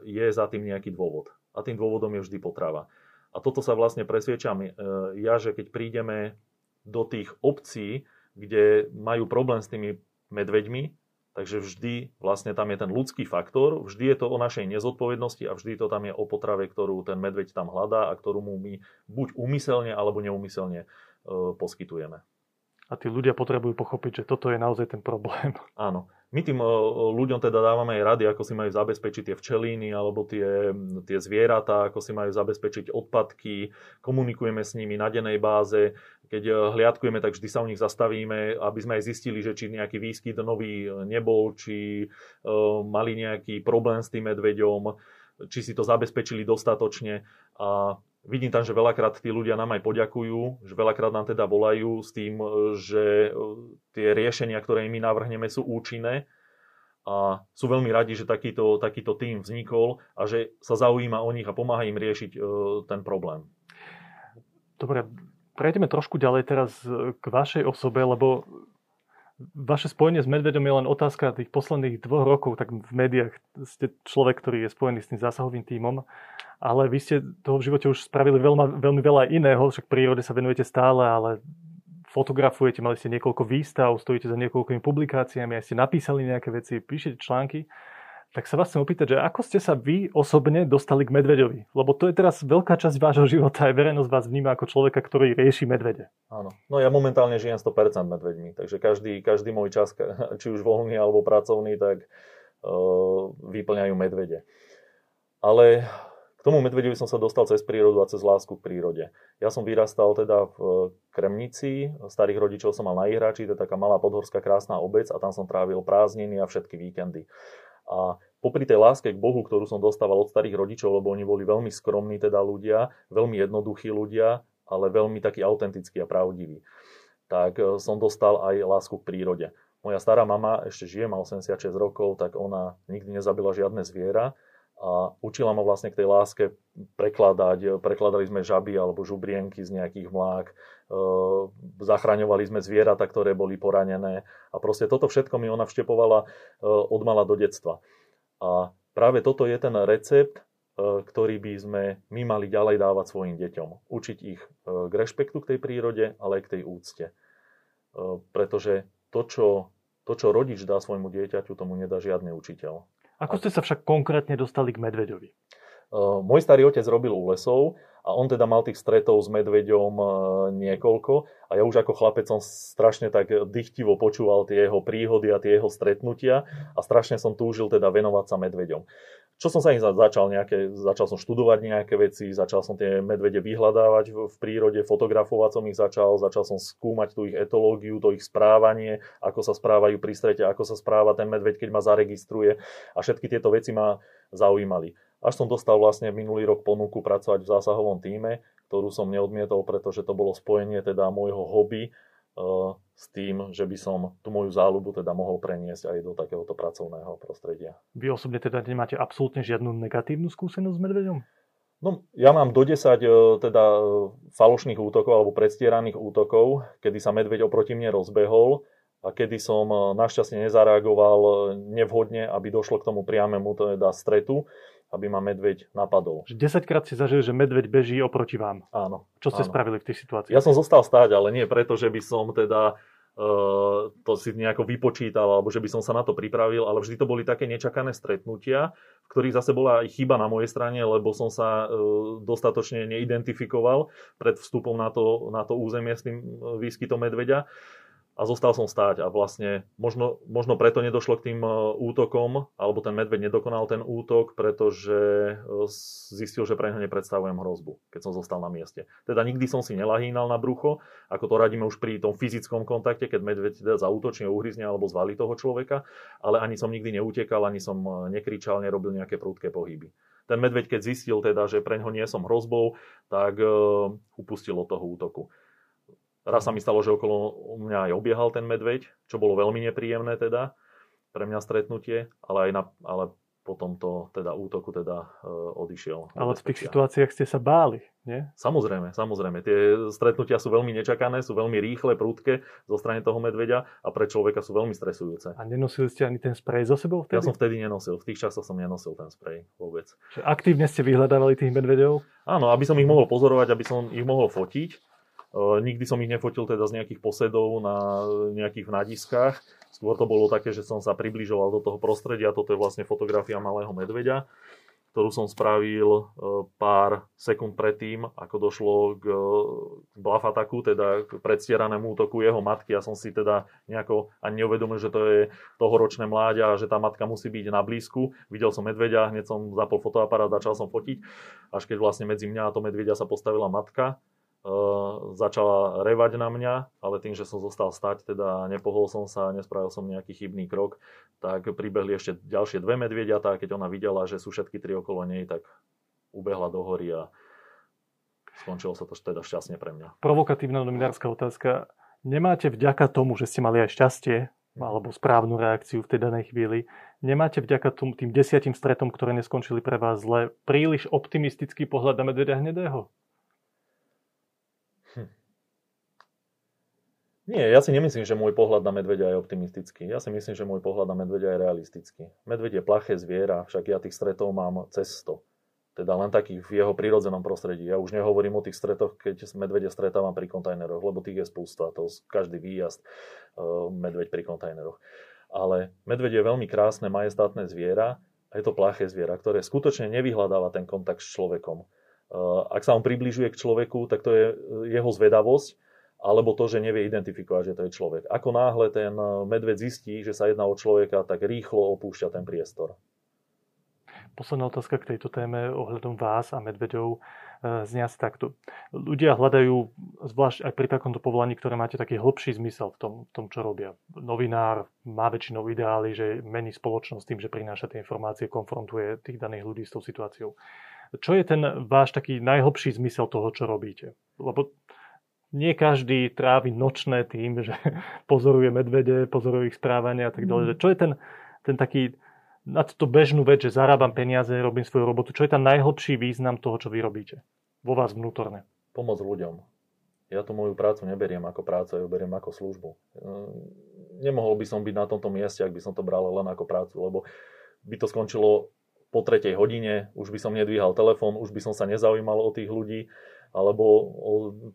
je za tým nejaký dôvod. A tým dôvodom je vždy potrava. A toto sa vlastne presviečam e, ja, že keď prídeme do tých obcí, kde majú problém s tými medveďmi, takže vždy vlastne tam je ten ľudský faktor, vždy je to o našej nezodpovednosti a vždy to tam je o potrave, ktorú ten medveď tam hľadá a ktorú mu my buď úmyselne alebo neúmyselne e, poskytujeme. A tí ľudia potrebujú pochopiť, že toto je naozaj ten problém. Áno. My tým e, ľuďom teda dávame aj rady, ako si majú zabezpečiť tie včelíny alebo tie, tie zvieratá, ako si majú zabezpečiť odpadky, komunikujeme s nimi na dennej báze. Keď e, hliadkujeme, tak vždy sa u nich zastavíme, aby sme aj zistili, že či nejaký výskyt nový nebol, či uh, mali nejaký problém s tým medveďom, či si to zabezpečili dostatočne. A vidím tam, že veľakrát tí ľudia nám aj poďakujú, že veľakrát nám teda volajú s tým, že tie riešenia, ktoré my navrhneme, sú účinné a sú veľmi radi, že takýto, takýto tým vznikol a že sa zaujíma o nich a pomáha im riešiť e, ten problém. Dobre, prejdeme trošku ďalej teraz e, k vašej osobe, lebo vaše spojenie s medveďom je len otázka tých posledných dvoch rokov, tak v médiách ste človek, ktorý je spojený s tým zásahovým tímom, ale vy ste toho v živote už spravili veľmi, veľmi veľa iného, však prírode sa venujete stále, ale fotografujete, mali ste niekoľko výstav, stojíte za niekoľkými publikáciami, aj ste napísali nejaké veci, píšete články. Tak sa vás chcem opýtať, že ako ste sa vy osobne dostali k medveďovi? Lebo to je teraz veľká časť vášho života, aj verejnosť vás vníma ako človeka, ktorý rieši medvede. Áno. No ja momentálne žijem 100% medveďmi, takže každý, každý môj čas, či už voľný alebo pracovný, tak uh, vyplňajú medvede. Ale k tomu medveďovi som sa dostal cez prírodu a cez lásku k prírode. Ja som vyrastal teda v Kremnici, starých rodičov som mal na Ihrači, to je taká malá podhorská krásna obec a tam som trávil prázdniny a všetky víkendy. A popri tej láske k Bohu, ktorú som dostával od starých rodičov, lebo oni boli veľmi skromní teda ľudia, veľmi jednoduchí ľudia, ale veľmi takí autentickí a pravdiví, tak e, som dostal aj lásku k prírode. Moja stará mama ešte žije, má 86 rokov, tak ona nikdy nezabila žiadne zviera a učila ma vlastne k tej láske prekladať. Prekladali sme žaby alebo žubrienky z nejakých mlák, e, zachraňovali sme zvieratá, ktoré boli poranené a proste toto všetko mi ona vštepovala e, od mala do detstva. A práve toto je ten recept, e, ktorý by sme my mali ďalej dávať svojim deťom. Učiť ich e, k rešpektu k tej prírode, ale aj k tej úcte. E, pretože to čo, to, čo rodič dá svojmu dieťaťu, tomu nedá žiadny učiteľ. Ako ste sa však konkrétne dostali k medveďovi? Môj starý otec robil u lesov a on teda mal tých stretov s medveďom niekoľko a ja už ako chlapec som strašne tak dychtivo počúval tie jeho príhody a tie jeho stretnutia a strašne som túžil teda venovať sa medveďom. Čo som sa ich začal nejaké, začal som študovať nejaké veci, začal som tie medvede vyhľadávať v, v prírode, fotografovať som ich začal, začal som skúmať tú ich etológiu, to ich správanie, ako sa správajú pri strete, ako sa správa ten medveď, keď ma zaregistruje a všetky tieto veci ma zaujímali. Až som dostal vlastne minulý rok ponuku pracovať v zásahovom týme, ktorú som neodmietol, pretože to bolo spojenie teda môjho hobby s tým, že by som tú moju záľubu teda mohol preniesť aj do takéhoto pracovného prostredia. Vy osobne teda nemáte absolútne žiadnu negatívnu skúsenosť s medveďom? No, ja mám do 10 e, teda e, falošných útokov alebo predstieraných útokov, kedy sa medveď oproti mne rozbehol a kedy som našťastne nezareagoval nevhodne, aby došlo k tomu priamému teda stretu aby ma medveď napadol. 10 krát si zažil, že medveď beží oproti vám. Áno. Čo ste áno. spravili v tej situácii? Ja som zostal stáť, ale nie preto, že by som teda uh, to si nejako vypočítal, alebo že by som sa na to pripravil, ale vždy to boli také nečakané stretnutia, v ktorých zase bola aj chyba na mojej strane, lebo som sa uh, dostatočne neidentifikoval pred vstupom na to, na to územie s tým výskytom medveďa a zostal som stáť a vlastne možno, možno preto nedošlo k tým e, útokom, alebo ten medveď nedokonal ten útok, pretože e, zistil, že pre neho nepredstavujem hrozbu, keď som zostal na mieste. Teda nikdy som si nelahínal na brucho, ako to radíme už pri tom fyzickom kontakte, keď medveď teda zautočne, uhryzne alebo zvali toho človeka, ale ani som nikdy neutekal, ani som e, nekričal, nerobil nejaké prúdke pohyby. Ten medveď, keď zistil teda, že pre neho nie som hrozbou, tak upustil od toho útoku. Raz sa mi stalo, že okolo mňa aj obiehal ten medveď, čo bolo veľmi nepríjemné teda pre mňa stretnutie, ale aj na, ale po tomto teda útoku teda e, odišiel. Ale v tých situáciách ste sa báli, nie? Samozrejme, samozrejme. Tie stretnutia sú veľmi nečakané, sú veľmi rýchle, prúdke zo strany toho medveďa a pre človeka sú veľmi stresujúce. A nenosili ste ani ten sprej so sebou vtedy? Ja som vtedy nenosil, v tých časoch som nenosil ten sprej vôbec. Čiže aktívne ste vyhľadávali tých medveďov? Áno, aby som ich mohol pozorovať, aby som ich mohol fotiť Nikdy som ich nefotil teda z nejakých posedov na nejakých nadiskách. Skôr to bolo také, že som sa približoval do toho prostredia. Toto je vlastne fotografia malého medveďa, ktorú som spravil pár sekúnd predtým, ako došlo k blafataku, teda k predstieranému útoku jeho matky. Ja som si teda nejako ani neuvedomil, že to je tohoročné mláďa a že tá matka musí byť na blízku. Videl som medveďa, hneď som zapol fotoaparát, začal som fotiť. Až keď vlastne medzi mňa a to medveďa sa postavila matka, začala revať na mňa, ale tým, že som zostal stať, teda nepohol som sa, nespravil som nejaký chybný krok, tak pribehli ešte ďalšie dve medvediatá, keď ona videla, že sú všetky tri okolo nej, tak ubehla do hory a skončilo sa to teda šťastne pre mňa. Provokatívna nominárska otázka. Nemáte vďaka tomu, že ste mali aj šťastie, alebo správnu reakciu v tej danej chvíli, nemáte vďaka tomu, tým desiatim stretom, ktoré neskončili pre vás zle, príliš optimistický pohľad na medvedia hnedého? Nie, ja si nemyslím, že môj pohľad na medveďa je optimistický. Ja si myslím, že môj pohľad na medveďa je realistický. Medveď je plaché zviera, však ja tých stretov mám cez 100. Teda len takých v jeho prírodzenom prostredí. Ja už nehovorím o tých stretoch, keď medvede stretávam pri kontajneroch, lebo tých je spústa. To každý výjazd uh, medveď pri kontajneroch. Ale medveď je veľmi krásne, majestátne zviera A je to plaché zviera, ktoré skutočne nevyhľadáva ten kontakt s človekom. Ak sa on približuje k človeku, tak to je jeho zvedavosť, alebo to, že nevie identifikovať, že to je človek. Ako náhle ten medveď zistí, že sa jedná o človeka, tak rýchlo opúšťa ten priestor. Posledná otázka k tejto téme ohľadom vás a medveďov znie asi takto. Ľudia hľadajú, zvlášť aj pri takomto povolaní, ktoré máte taký hlbší zmysel v tom, v tom, čo robia. Novinár má väčšinou ideály, že mení spoločnosť tým, že prináša tie informácie, konfrontuje tých daných ľudí s tou situáciou. Čo je ten váš taký najhlbší zmysel toho, čo robíte? Lebo nie každý trávi nočné tým, že pozoruje medvede, pozoruje ich správanie a tak ďalej. Mm. Čo je ten, ten taký na túto bežnú vec, že zarábam peniaze, robím svoju robotu. Čo je ten najhlbší význam toho, čo vy robíte? Vo vás vnútorne. Pomoc ľuďom. Ja tú moju prácu neberiem ako prácu, ja ju beriem ako službu. Ehm, nemohol by som byť na tomto mieste, ak by som to bral len ako prácu, lebo by to skončilo po tretej hodine, už by som nedvíhal telefón, už by som sa nezaujímal o tých ľudí, alebo o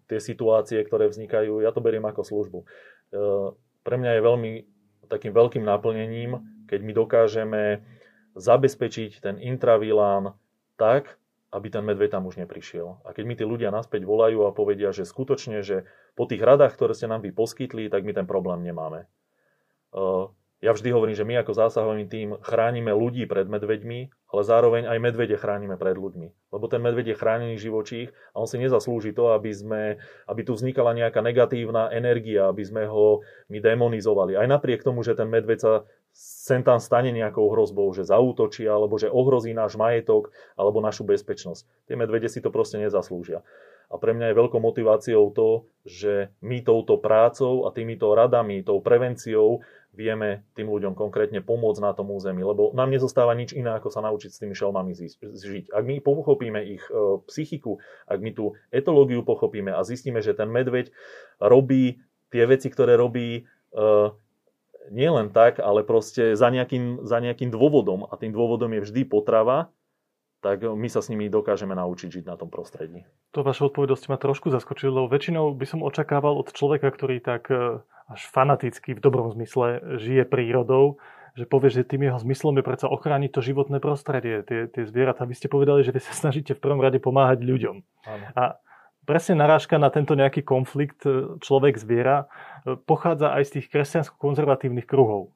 tie situácie, ktoré vznikajú. Ja to beriem ako službu. Ehm, pre mňa je veľmi takým veľkým naplnením, keď my dokážeme zabezpečiť ten intravilán tak, aby ten medveď tam už neprišiel. A keď mi tí ľudia naspäť volajú a povedia, že skutočne, že po tých radách, ktoré ste nám vy poskytli, tak my ten problém nemáme. Ja vždy hovorím, že my ako zásahový tým chránime ľudí pred medveďmi, ale zároveň aj medvede chránime pred ľuďmi. Lebo ten medveď je chránený živočích a on si nezaslúži to, aby, sme, aby tu vznikala nejaká negatívna energia, aby sme ho my demonizovali. Aj napriek tomu, že ten medveď sa sem tam stane nejakou hrozbou, že zautočí, alebo že ohrozí náš majetok, alebo našu bezpečnosť. Tie medvede si to proste nezaslúžia. A pre mňa je veľkou motiváciou to, že my touto prácou a týmito radami, tou prevenciou vieme tým ľuďom konkrétne pomôcť na tom území, lebo nám nezostáva nič iné, ako sa naučiť s tými šelmami žiť. Ak my pochopíme ich e, psychiku, ak my tú etológiu pochopíme a zistíme, že ten medveď robí tie veci, ktoré robí e, nie len tak, ale proste za nejakým, za nejakým dôvodom a tým dôvodom je vždy potrava, tak my sa s nimi dokážeme naučiť žiť na tom prostredí. To vaša odpoveď ma trošku zaskočilo. Väčšinou by som očakával od človeka, ktorý tak e, až fanaticky v dobrom zmysle žije prírodou, že povie, že tým jeho zmyslom je predsa ochrániť to životné prostredie, tie, tie zvieratá. Vy ste povedali, že vy sa snažíte v prvom rade pomáhať ľuďom. Áno. A presne narážka na tento nejaký konflikt e, človek-zviera e, pochádza aj z tých kresťansko-konzervatívnych kruhov.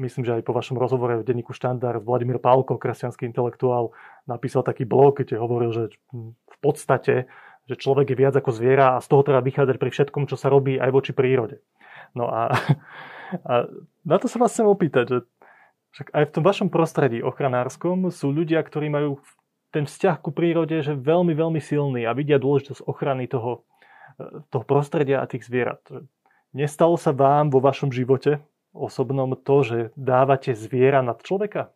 Myslím, že aj po vašom rozhovore v denníku Štandard Vladimír Pálko, kresťanský intelektuál, napísal taký blog, kde hovoril, že v podstate že človek je viac ako zviera a z toho treba vychádzať pri všetkom, čo sa robí aj voči prírode. No a, a na to sa vás chcem opýtať, že však aj v tom vašom prostredí ochranárskom sú ľudia, ktorí majú ten vzťah ku prírode že veľmi, veľmi silný a vidia dôležitosť ochrany toho, toho prostredia a tých zvierat. Nestalo sa vám vo vašom živote osobnom to, že dávate zviera nad človeka?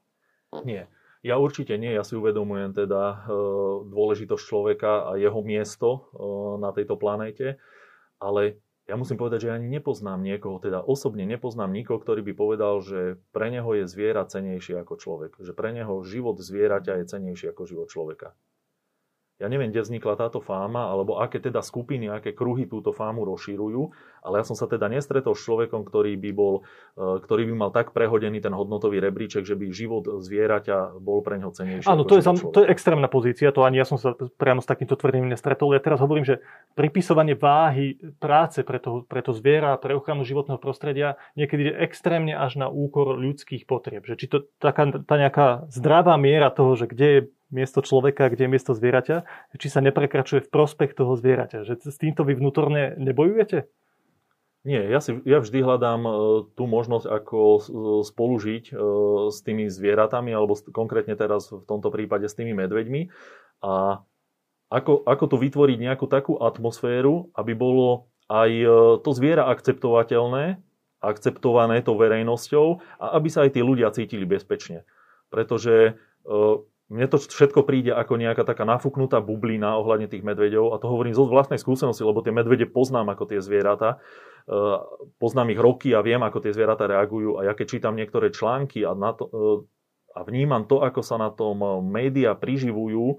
Nie. Ja určite nie, ja si uvedomujem teda e, dôležitosť človeka a jeho miesto e, na tejto planéte, ale ja musím povedať, že ani nepoznám niekoho, teda osobne nepoznám nikoho, ktorý by povedal, že pre neho je zviera cenejšie ako človek. Že pre neho život zvieraťa je cenejší ako život človeka. Ja neviem, kde vznikla táto fáma, alebo aké teda skupiny, aké kruhy túto fámu rozširujú, ale ja som sa teda nestretol s človekom, ktorý by, bol, e, ktorý by mal tak prehodený ten hodnotový rebríček, že by život zvieraťa bol pre ňo cenejší. Áno, to je, to je extrémna pozícia, to ani ja som sa priamo s takýmto tvrdením nestretol. Ja teraz hovorím, že pripisovanie váhy práce pre to, pre to zviera, pre ochranu životného prostredia niekedy je extrémne až na úkor ľudských potrieb. Že či to taká tá nejaká zdravá miera toho, že kde je miesto človeka, kde je miesto zvieraťa, či sa neprekračuje v prospech toho zvieraťa. Že s týmto vy vnútorne nebojujete? Nie, ja, si, ja vždy hľadám e, tú možnosť, ako spolužiť e, s tými zvieratami, alebo konkrétne teraz v tomto prípade s tými medveďmi. A ako, ako tu vytvoriť nejakú takú atmosféru, aby bolo aj e, to zviera akceptovateľné, akceptované tou verejnosťou a aby sa aj tí ľudia cítili bezpečne. Pretože mne to všetko príde ako nejaká taká nafúknutá bublina ohľadne tých medveďov a to hovorím zo vlastnej skúsenosti, lebo tie medvede poznám ako tie zvieratá, e, poznám ich roky a viem, ako tie zvieratá reagujú a ja keď čítam niektoré články a, na to, e, a vnímam to, ako sa na tom média priživujú,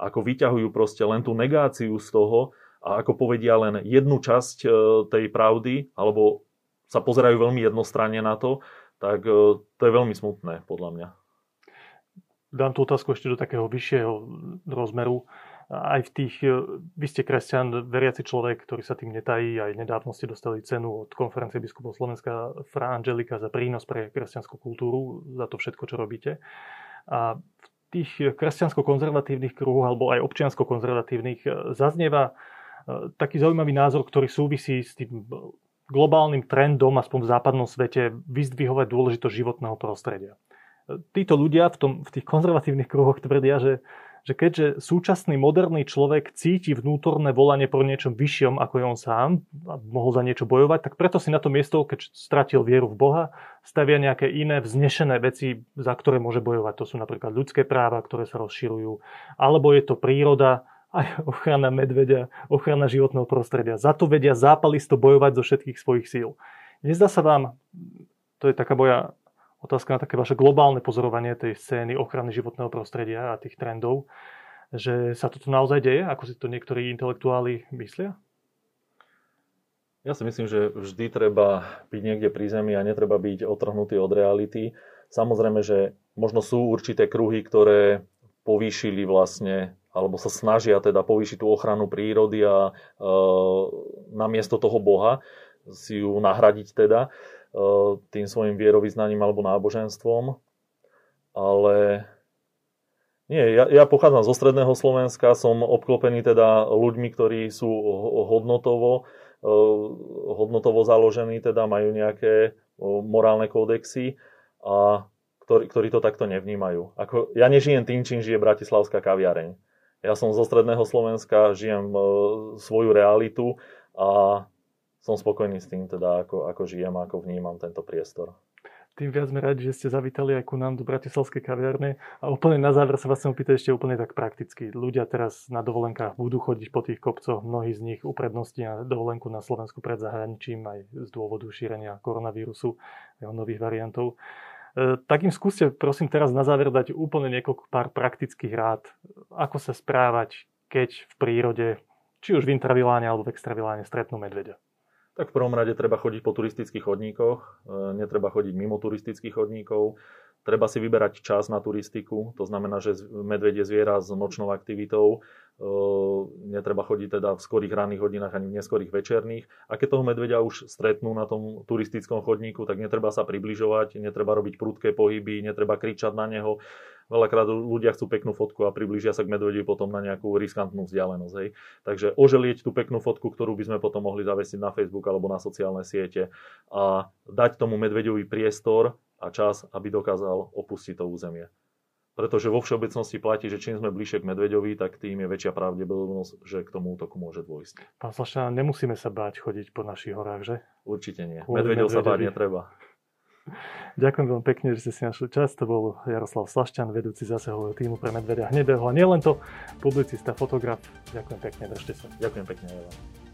ako vyťahujú proste len tú negáciu z toho a ako povedia len jednu časť e, tej pravdy, alebo sa pozerajú veľmi jednostranne na to, tak to je veľmi smutné podľa mňa dám tú otázku ešte do takého vyššieho rozmeru. Aj v tých, vy ste kresťan, veriaci človek, ktorý sa tým netají, aj nedávno ste dostali cenu od konferencie biskupov Slovenska Fra Angelika za prínos pre kresťanskú kultúru, za to všetko, čo robíte. A v tých kresťansko-konzervatívnych kruhoch, alebo aj občiansko-konzervatívnych, zaznieva taký zaujímavý názor, ktorý súvisí s tým globálnym trendom, aspoň v západnom svete, vyzdvihovať dôležitosť životného prostredia. Títo ľudia v, tom, v tých konzervatívnych kruhoch tvrdia, že, že keďže súčasný moderný človek cíti vnútorné volanie po niečom vyššom, ako je on sám, a mohol za niečo bojovať, tak preto si na to miesto, keď stratil vieru v Boha, stavia nejaké iné vznešené veci, za ktoré môže bojovať. To sú napríklad ľudské práva, ktoré sa rozširujú, alebo je to príroda, aj ochrana medveďa, ochrana životného prostredia. Za to vedia zápalisto bojovať zo všetkých svojich síl. Nezdá sa vám, to je taká moja otázka na také vaše globálne pozorovanie tej scény ochrany životného prostredia a tých trendov, že sa toto naozaj deje, ako si to niektorí intelektuáli myslia? Ja si myslím, že vždy treba byť niekde pri zemi a netreba byť otrhnutý od reality. Samozrejme, že možno sú určité kruhy, ktoré povýšili vlastne alebo sa snažia teda povýšiť tú ochranu prírody a e, namiesto toho Boha si ju nahradiť teda e, tým svojim vierovýznaním alebo náboženstvom. Ale nie, ja, ja pochádzam zo stredného Slovenska, som obklopený teda ľuďmi, ktorí sú hodnotovo, e, hodnotovo založení, teda majú nejaké e, morálne kódexy a ktorí, ktorí to takto nevnímajú. Ako, ja nežijem tým, čím žije Bratislavská kaviareň ja som zo stredného Slovenska, žijem e, svoju realitu a som spokojný s tým, teda, ako, ako žijem a ako vnímam tento priestor. Tým viac sme radi, že ste zavítali aj ku nám do Bratislavskej kaviarne. A úplne na záver sa vás chcem opýtať ešte úplne tak prakticky. Ľudia teraz na dovolenkách budú chodiť po tých kopcoch, mnohí z nich upredností na dovolenku na Slovensku pred zahraničím aj z dôvodu šírenia koronavírusu, jeho nových variantov. E, tak im skúste prosím teraz na záver dať úplne niekoľko pár praktických rád, ako sa správať, keď v prírode, či už v intraviláne alebo v extraviláne stretnú medveďa. Tak v prvom rade treba chodiť po turistických chodníkoch, e, netreba chodiť mimo turistických chodníkov, treba si vyberať čas na turistiku, to znamená, že medveď je zviera s nočnou aktivitou, netreba chodiť teda v skorých ranných hodinách ani v neskorých večerných. A keď toho medveďa už stretnú na tom turistickom chodníku, tak netreba sa približovať, netreba robiť prudké pohyby, netreba kričať na neho. Veľakrát ľudia chcú peknú fotku a približia sa k medvedi potom na nejakú riskantnú vzdialenosť. Hej. Takže oželieť tú peknú fotku, ktorú by sme potom mohli zavesiť na Facebook alebo na sociálne siete a dať tomu medveďovi priestor a čas, aby dokázal opustiť to územie. Pretože vo všeobecnosti platí, že čím sme bližšie k medveďovi, tak tým je väčšia pravdepodobnosť, že k tomu útoku môže dôjsť. Pán Slašťan, nemusíme sa báť chodiť po našich horách, že? Určite nie. Medveďov sa báť netreba. Ďakujem veľmi pekne, že ste si našli čas. To bol Jaroslav Slašťan, vedúci zásahového týmu pre medvedia hnedého. A nielen to, publicista, fotograf. Ďakujem pekne, držte sa. Ďakujem pekne, Eva.